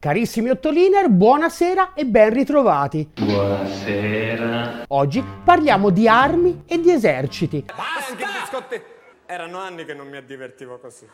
Carissimi Ottoliner, buonasera e ben ritrovati. Buonasera. Oggi parliamo di armi e di eserciti. Basta! Erano anni che non mi divertivo così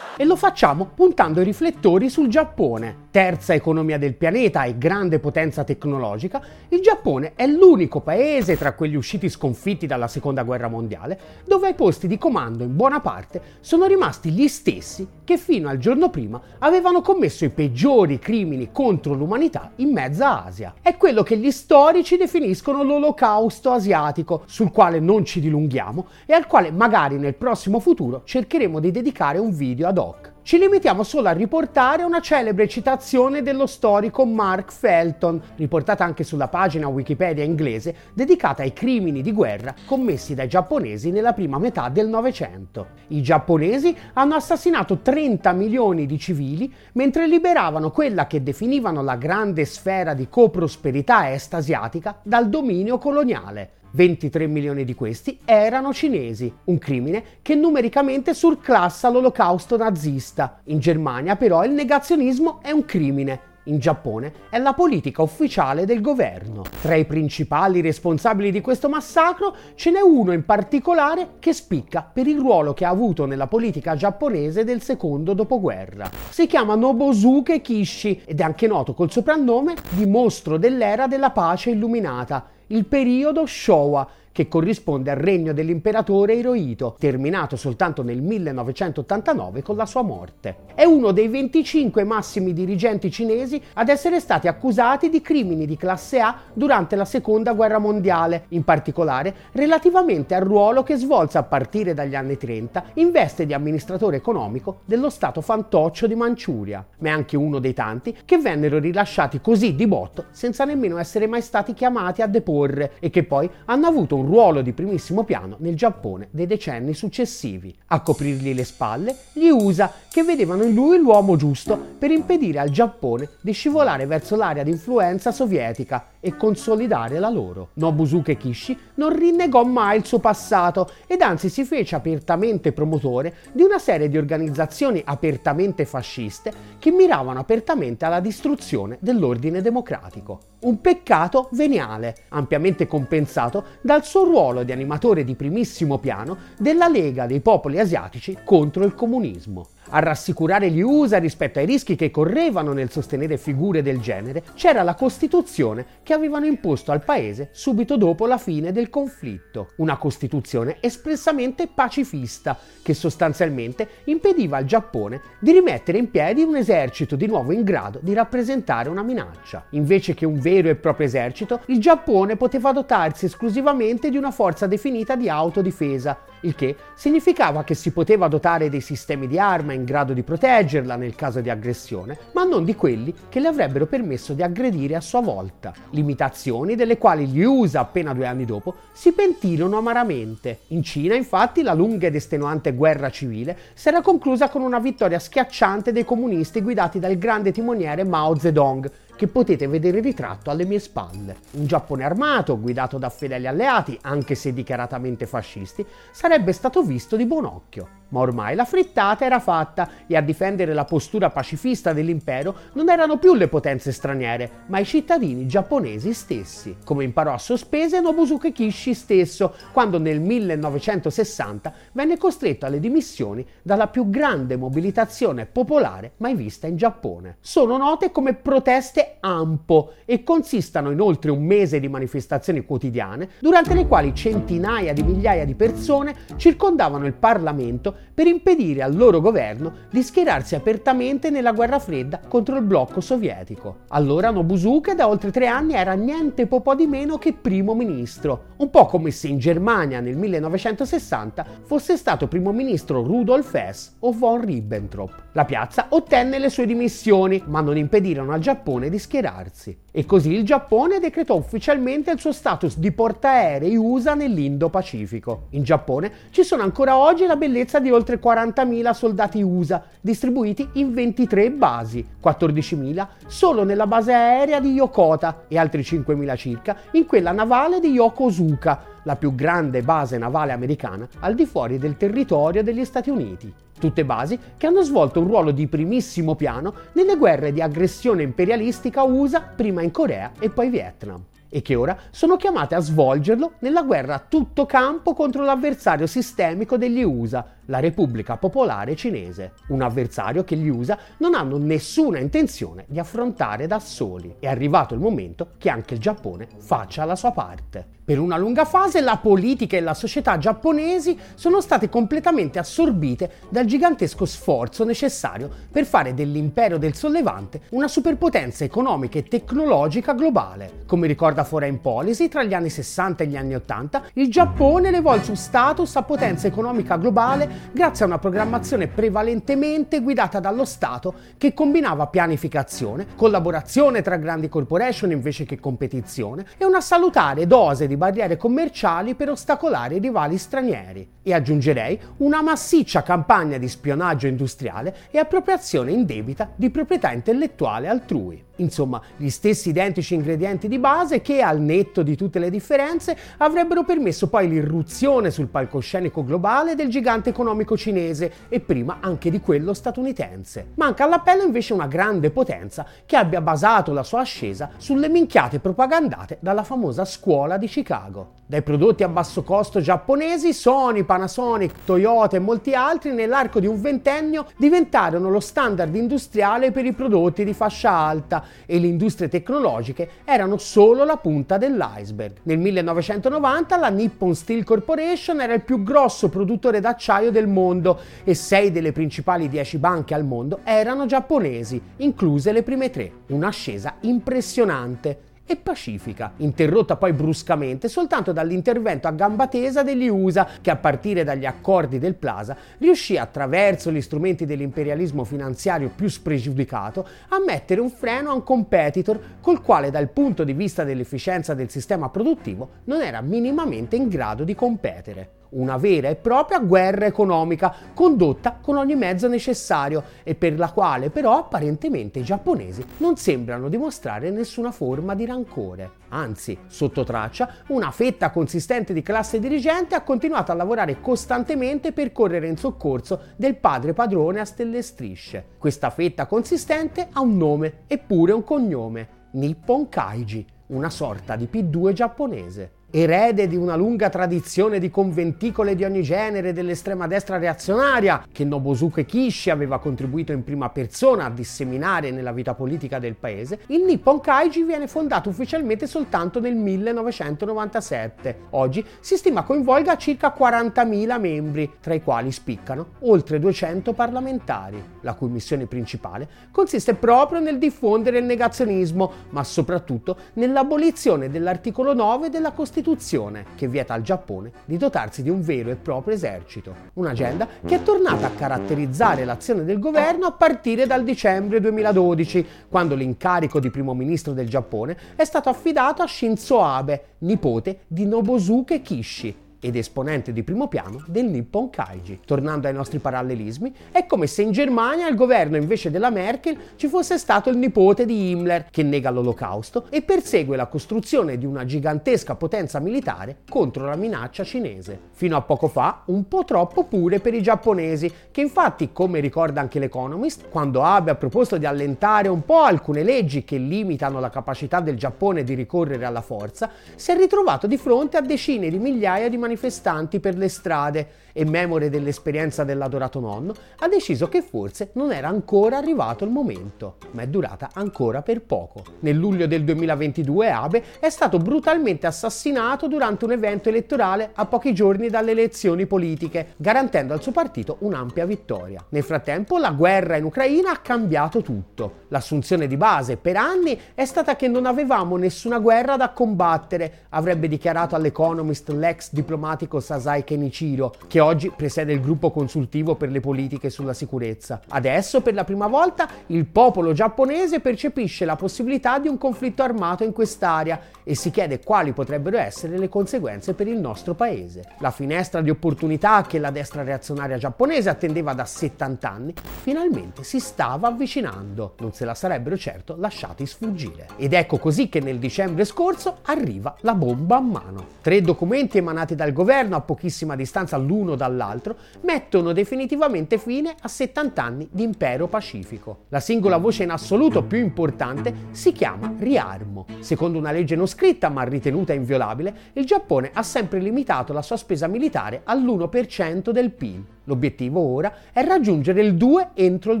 e lo facciamo puntando i riflettori sul Giappone. Terza economia del pianeta e grande potenza tecnologica, il Giappone è l'unico paese tra quelli usciti sconfitti dalla seconda guerra mondiale dove ai posti di comando in buona parte sono rimasti gli stessi che fino al giorno prima avevano commesso i peggiori crimini contro l'umanità in mezza Asia. È quello che gli storici definiscono l'olocausto asiatico, sul quale non ci dilunghiamo e al quale magari nel prossimo futuro cercheremo di dedicare un video ad hoc. Ci limitiamo solo a riportare una celebre citazione dello storico Mark Felton, riportata anche sulla pagina Wikipedia inglese, dedicata ai crimini di guerra commessi dai giapponesi nella prima metà del Novecento. I giapponesi hanno assassinato 30 milioni di civili mentre liberavano quella che definivano la grande sfera di coprosperità est asiatica dal dominio coloniale. 23 milioni di questi erano cinesi, un crimine che numericamente surclassa l'olocausto nazista. In Germania però il negazionismo è un crimine, in Giappone è la politica ufficiale del governo. Tra i principali responsabili di questo massacro ce n'è uno in particolare che spicca per il ruolo che ha avuto nella politica giapponese del secondo dopoguerra. Si chiama Nobusuke Kishi ed è anche noto col soprannome di mostro dell'era della pace illuminata il periodo Showa, che corrisponde al regno dell'imperatore Hirohito, terminato soltanto nel 1989 con la sua morte. È uno dei 25 massimi dirigenti cinesi ad essere stati accusati di crimini di classe A durante la seconda guerra mondiale, in particolare relativamente al ruolo che svolse a partire dagli anni 30 in veste di amministratore economico dello stato fantoccio di Manciuria, ma è anche uno dei tanti che vennero rilasciati così di botto senza nemmeno essere mai stati chiamati a deporre e che poi hanno avuto un un ruolo di primissimo piano nel Giappone dei decenni successivi. A coprirgli le spalle gli USA, che vedevano in lui l'uomo giusto per impedire al Giappone di scivolare verso l'area di influenza sovietica e consolidare la loro. Nobusuke Kishi non rinnegò mai il suo passato ed anzi si fece apertamente promotore di una serie di organizzazioni apertamente fasciste che miravano apertamente alla distruzione dell'ordine democratico. Un peccato veniale, ampiamente compensato dal suo ruolo di animatore di primissimo piano della Lega dei popoli asiatici contro il comunismo. A rassicurare gli USA rispetto ai rischi che correvano nel sostenere figure del genere c'era la Costituzione che avevano imposto al paese subito dopo la fine del conflitto. Una Costituzione espressamente pacifista che sostanzialmente impediva al Giappone di rimettere in piedi un esercito di nuovo in grado di rappresentare una minaccia. Invece che un vero e proprio esercito, il Giappone poteva dotarsi esclusivamente di una forza definita di autodifesa, il che significava che si poteva dotare dei sistemi di arma in grado di proteggerla nel caso di aggressione, ma non di quelli che le avrebbero permesso di aggredire a sua volta. Limitazioni delle quali gli USA appena due anni dopo si pentirono amaramente. In Cina, infatti, la lunga ed estenuante guerra civile si era conclusa con una vittoria schiacciante dei comunisti guidati dal grande timoniere Mao Zedong, che potete vedere ritratto alle mie spalle. Un Giappone armato, guidato da fedeli alleati, anche se dichiaratamente fascisti, sarebbe stato visto di buon occhio. Ma ormai la frittata era fatta e a difendere la postura pacifista dell'impero non erano più le potenze straniere, ma i cittadini giapponesi stessi, come imparò a sospese Nobusuke Kishi stesso, quando nel 1960 venne costretto alle dimissioni dalla più grande mobilitazione popolare mai vista in Giappone. Sono note come proteste ampo e consistano in oltre un mese di manifestazioni quotidiane, durante le quali centinaia di migliaia di persone circondavano il Parlamento per impedire al loro governo di schierarsi apertamente nella guerra fredda contro il blocco sovietico. Allora Nobusuke da oltre tre anni era niente po' di meno che primo ministro, un po' come se in Germania nel 1960 fosse stato primo ministro Rudolf Hess o von Ribbentrop. La piazza ottenne le sue dimissioni, ma non impedirono al Giappone di schierarsi. E così il Giappone decretò ufficialmente il suo status di portaerei USA nell'Indo-Pacifico. In Giappone ci sono ancora oggi la bellezza di oltre 40.000 soldati USA, distribuiti in 23 basi, 14.000 solo nella base aerea di Yokota e altri 5.000 circa in quella navale di Yokosuka, la più grande base navale americana al di fuori del territorio degli Stati Uniti. Tutte basi che hanno svolto un ruolo di primissimo piano nelle guerre di aggressione imperialistica USA prima in Corea e poi Vietnam e che ora sono chiamate a svolgerlo nella guerra a tutto campo contro l'avversario sistemico degli USA, la Repubblica Popolare Cinese, un avversario che gli USA non hanno nessuna intenzione di affrontare da soli. È arrivato il momento che anche il Giappone faccia la sua parte. Per una lunga fase la politica e la società giapponesi sono state completamente assorbite dal gigantesco sforzo necessario per fare dell'impero del sollevante una superpotenza economica e tecnologica globale. Come ricorda Foreign Policy, tra gli anni 60 e gli anni 80, il Giappone elevò il suo status a potenza economica globale grazie a una programmazione prevalentemente guidata dallo Stato che combinava pianificazione, collaborazione tra grandi corporation invece che competizione e una salutare dose di barriere commerciali per ostacolare i rivali stranieri e aggiungerei una massiccia campagna di spionaggio industriale e appropriazione indebita di proprietà intellettuale altrui. Insomma, gli stessi identici ingredienti di base che, al netto di tutte le differenze, avrebbero permesso poi l'irruzione sul palcoscenico globale del gigante economico cinese e prima anche di quello statunitense. Manca all'appello invece una grande potenza che abbia basato la sua ascesa sulle minchiate propagandate dalla famosa scuola di Chicago. Dai prodotti a basso costo giapponesi, Sony, Panasonic, Toyota e molti altri nell'arco di un ventennio diventarono lo standard industriale per i prodotti di fascia alta e le industrie tecnologiche erano solo la punta dell'iceberg. Nel 1990 la Nippon Steel Corporation era il più grosso produttore d'acciaio del mondo e sei delle principali dieci banche al mondo erano giapponesi, incluse le prime tre. Un'ascesa impressionante e pacifica, interrotta poi bruscamente soltanto dall'intervento a gamba tesa degli USA che a partire dagli accordi del Plaza riuscì attraverso gli strumenti dell'imperialismo finanziario più spregiudicato a mettere un freno a un competitor col quale dal punto di vista dell'efficienza del sistema produttivo non era minimamente in grado di competere una vera e propria guerra economica condotta con ogni mezzo necessario e per la quale però apparentemente i giapponesi non sembrano dimostrare nessuna forma di rancore. Anzi, sotto traccia, una fetta consistente di classe dirigente ha continuato a lavorare costantemente per correre in soccorso del padre padrone a stelle strisce. Questa fetta consistente ha un nome eppure un cognome, Nippon Kaiji, una sorta di P2 giapponese erede di una lunga tradizione di conventicole di ogni genere dell'estrema destra reazionaria, che Nobusuke Kishi aveva contribuito in prima persona a disseminare nella vita politica del paese, il Nippon Kaiji viene fondato ufficialmente soltanto nel 1997. Oggi si stima coinvolga circa 40.000 membri, tra i quali spiccano oltre 200 parlamentari, la cui missione principale consiste proprio nel diffondere il negazionismo, ma soprattutto nell'abolizione dell'articolo 9 della Costituzione Costituzione che vieta al Giappone di dotarsi di un vero e proprio esercito. Un'agenda che è tornata a caratterizzare l'azione del governo a partire dal dicembre 2012, quando l'incarico di primo ministro del Giappone è stato affidato a Shinzo Abe, nipote di Nobusuke Kishi, ed esponente di primo piano del Nippon Kaiji. Tornando ai nostri parallelismi, è come se in Germania al governo invece della Merkel ci fosse stato il nipote di Himmler che nega l'olocausto e persegue la costruzione di una gigantesca potenza militare contro la minaccia cinese. Fino a poco fa un po' troppo pure per i giapponesi, che infatti, come ricorda anche l'Economist, quando Abe ha proposto di allentare un po' alcune leggi che limitano la capacità del Giappone di ricorrere alla forza, si è ritrovato di fronte a decine di migliaia di manifestazioni manifestanti per le strade e memore dell'esperienza dell'adorato nonno, ha deciso che forse non era ancora arrivato il momento, ma è durata ancora per poco. Nel luglio del 2022 Abe è stato brutalmente assassinato durante un evento elettorale a pochi giorni dalle elezioni politiche, garantendo al suo partito un'ampia vittoria. Nel frattempo la guerra in Ucraina ha cambiato tutto. L'assunzione di base per anni è stata che non avevamo nessuna guerra da combattere, avrebbe dichiarato all'Economist l'ex diplomatico Sasai Kenichiro, che oggi presiede il gruppo consultivo per le politiche sulla sicurezza. Adesso, per la prima volta, il popolo giapponese percepisce la possibilità di un conflitto armato in quest'area e si chiede quali potrebbero essere le conseguenze per il nostro paese. La finestra di opportunità che la destra reazionaria giapponese attendeva da 70 anni finalmente si stava avvicinando. Non se la sarebbero certo lasciati sfuggire. Ed ecco così che nel dicembre scorso arriva la bomba a mano. Tre documenti emanati da dal governo a pochissima distanza l'uno dall'altro, mettono definitivamente fine a 70 anni di impero pacifico. La singola voce in assoluto più importante si chiama riarmo. Secondo una legge non scritta ma ritenuta inviolabile, il Giappone ha sempre limitato la sua spesa militare all'1% del PIL. L'obiettivo ora è raggiungere il 2 entro il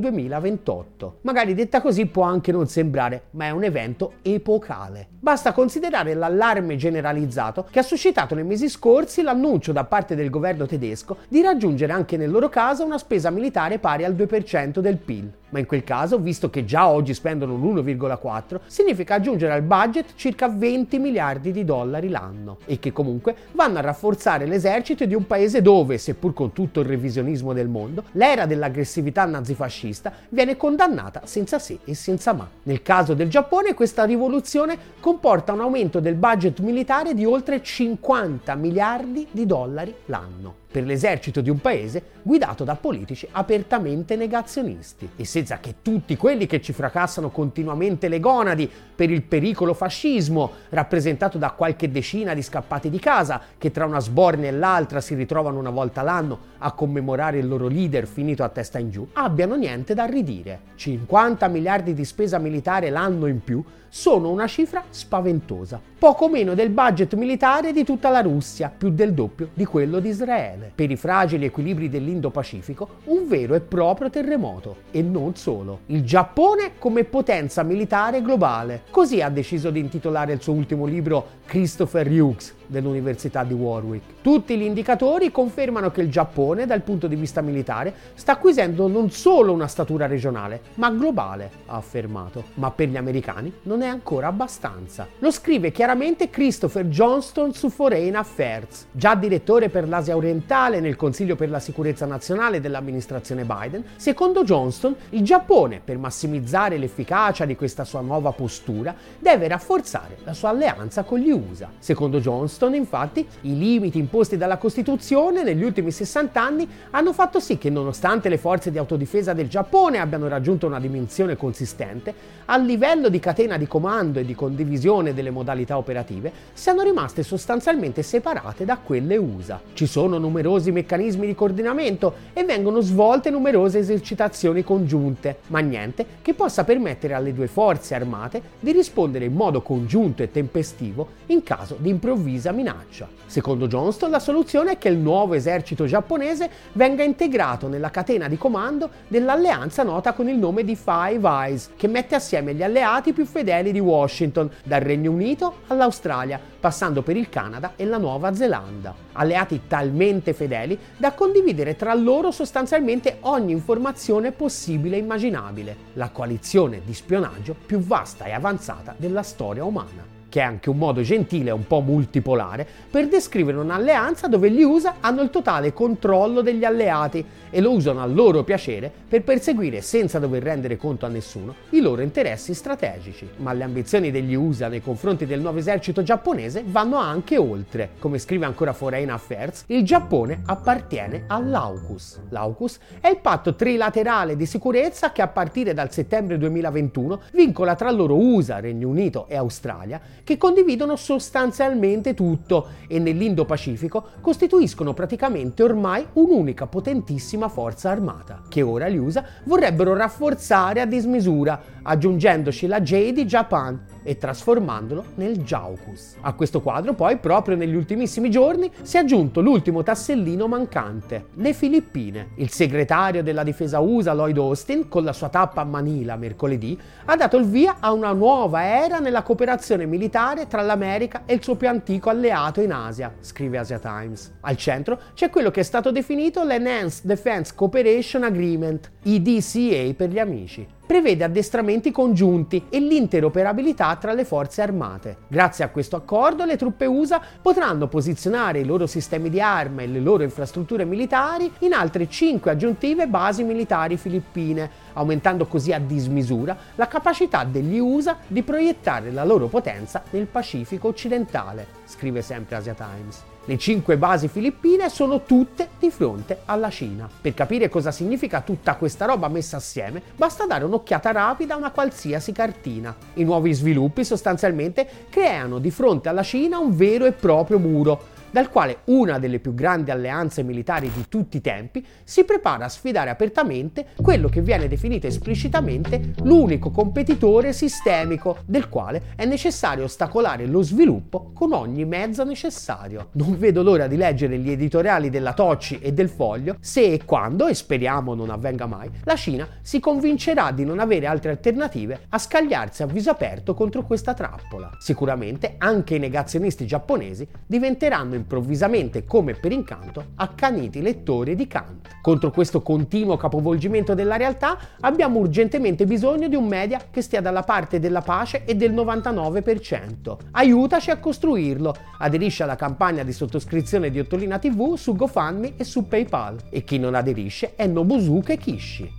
2028. Magari detta così può anche non sembrare, ma è un evento epocale. Basta considerare l'allarme generalizzato che ha suscitato nei mesi scorsi l'annuncio da parte del governo tedesco di raggiungere anche nel loro caso una spesa militare pari al 2% del PIL. Ma in quel caso, visto che già oggi spendono l'1,4, significa aggiungere al budget circa 20 miliardi di dollari l'anno e che comunque vanno a rafforzare l'esercito di un paese dove, seppur con tutto il revisionismo del mondo, l'era dell'aggressività nazifascista viene condannata senza se e senza ma. Nel caso del Giappone questa rivoluzione comporta un aumento del budget militare di oltre 50 miliardi di dollari l'anno per l'esercito di un paese guidato da politici apertamente negazionisti. E senza che tutti quelli che ci fracassano continuamente le gonadi per il pericolo fascismo, rappresentato da qualche decina di scappati di casa che tra una sbornia e l'altra si ritrovano una volta l'anno a commemorare il loro leader finito a testa in giù, abbiano niente da ridire. 50 miliardi di spesa militare l'anno in più sono una cifra spaventosa, poco meno del budget militare di tutta la Russia, più del doppio di quello di Israele. Per i fragili equilibri dell'Indo-Pacifico, un vero e proprio terremoto. E non solo. Il Giappone come potenza militare globale. Così ha deciso di intitolare il suo ultimo libro Christopher Hughes dell'Università di Warwick. Tutti gli indicatori confermano che il Giappone, dal punto di vista militare, sta acquisendo non solo una statura regionale, ma globale, ha affermato. Ma per gli americani non è ancora abbastanza. Lo scrive chiaramente Christopher Johnston su Foreign Affairs, già direttore per l'Asia orientale nel Consiglio per la sicurezza nazionale dell'amministrazione Biden. Secondo Johnston, il Giappone, per massimizzare l'efficacia di questa sua nuova postura, deve rafforzare la sua alleanza con gli USA. Secondo Johnston, Johnston, infatti, i limiti imposti dalla Costituzione negli ultimi 60 anni hanno fatto sì che nonostante le forze di autodifesa del Giappone abbiano raggiunto una dimensione consistente, a livello di catena di comando e di condivisione delle modalità operative, siano rimaste sostanzialmente separate da quelle USA. Ci sono numerosi meccanismi di coordinamento e vengono svolte numerose esercitazioni congiunte, ma niente che possa permettere alle due forze armate di rispondere in modo congiunto e tempestivo in caso di improvvisa precisa minaccia. Secondo Johnston la soluzione è che il nuovo esercito giapponese venga integrato nella catena di comando dell'alleanza nota con il nome di Five Eyes, che mette assieme gli alleati più fedeli di Washington, dal Regno Unito all'Australia, passando per il Canada e la Nuova Zelanda. Alleati talmente fedeli da condividere tra loro sostanzialmente ogni informazione possibile e immaginabile. La coalizione di spionaggio più vasta e avanzata della storia umana che è anche un modo gentile un po' multipolare, per descrivere un'alleanza dove gli USA hanno il totale controllo degli alleati e lo usano a loro piacere per perseguire senza dover rendere conto a nessuno i loro interessi strategici. Ma le ambizioni degli USA nei confronti del nuovo esercito giapponese vanno anche oltre. Come scrive ancora Foreign Affairs, il Giappone appartiene all'AUKUS. L'AUKUS è il patto trilaterale di sicurezza che a partire dal settembre 2021 vincola tra loro USA, Regno Unito e Australia che condividono sostanzialmente tutto e nell'Indo-Pacifico costituiscono praticamente ormai un'unica potentissima forza armata, che ora gli USA vorrebbero rafforzare a dismisura, aggiungendoci la JD Japan e trasformandolo nel Jaukus. A questo quadro poi, proprio negli ultimissimi giorni, si è aggiunto l'ultimo tassellino mancante, le Filippine. Il segretario della difesa USA Lloyd Austin, con la sua tappa a Manila mercoledì, ha dato il via a una nuova era nella cooperazione militare tra l'America e il suo più antico alleato in Asia, scrive Asia Times. Al centro c'è quello che è stato definito l'Enhanced Defense Cooperation Agreement, EDCA per gli amici prevede addestramenti congiunti e l'interoperabilità tra le forze armate. Grazie a questo accordo le truppe USA potranno posizionare i loro sistemi di arma e le loro infrastrutture militari in altre 5 aggiuntive basi militari filippine, aumentando così a dismisura la capacità degli USA di proiettare la loro potenza nel Pacifico occidentale, scrive sempre Asia Times. Le cinque basi filippine sono tutte di fronte alla Cina. Per capire cosa significa tutta questa roba messa assieme, basta dare un'occhiata rapida a una qualsiasi cartina. I nuovi sviluppi sostanzialmente creano di fronte alla Cina un vero e proprio muro, dal quale una delle più grandi alleanze militari di tutti i tempi si prepara a sfidare apertamente quello che viene definito esplicitamente l'unico competitore sistemico del quale è necessario ostacolare lo sviluppo con ogni mezzo necessario. Non vedo l'ora di leggere gli editoriali della Tocci e del Foglio se e quando, e speriamo non avvenga mai, la Cina si convincerà di non avere altre alternative a scagliarsi a viso aperto contro questa trappola. Sicuramente anche i negazionisti giapponesi diventeranno improvvisamente, come per incanto, accaniti lettori di Kant. Contro questo continuo capovolgimento della realtà abbiamo urgentemente bisogno di un media che stia dalla parte della pace e del 99%. Aiutaci a costruirlo. Aderisci alla campagna di sottoscrizione di Ottolina TV su GoFundMe e su PayPal. E chi non aderisce è Nobusuke Kishi.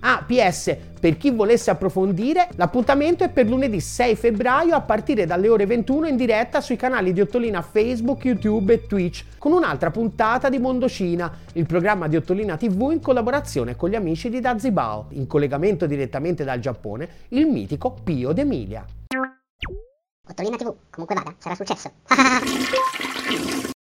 Ah, PS, per chi volesse approfondire, l'appuntamento è per lunedì 6 febbraio a partire dalle ore 21 in diretta sui canali di Ottolina Facebook, YouTube e Twitch, con un'altra puntata di Mondo Cina, il programma di Ottolina TV in collaborazione con gli amici di Dazibao, in collegamento direttamente dal Giappone, il mitico Pio d'Emilia. Ottolina TV, comunque vada, sarà successo.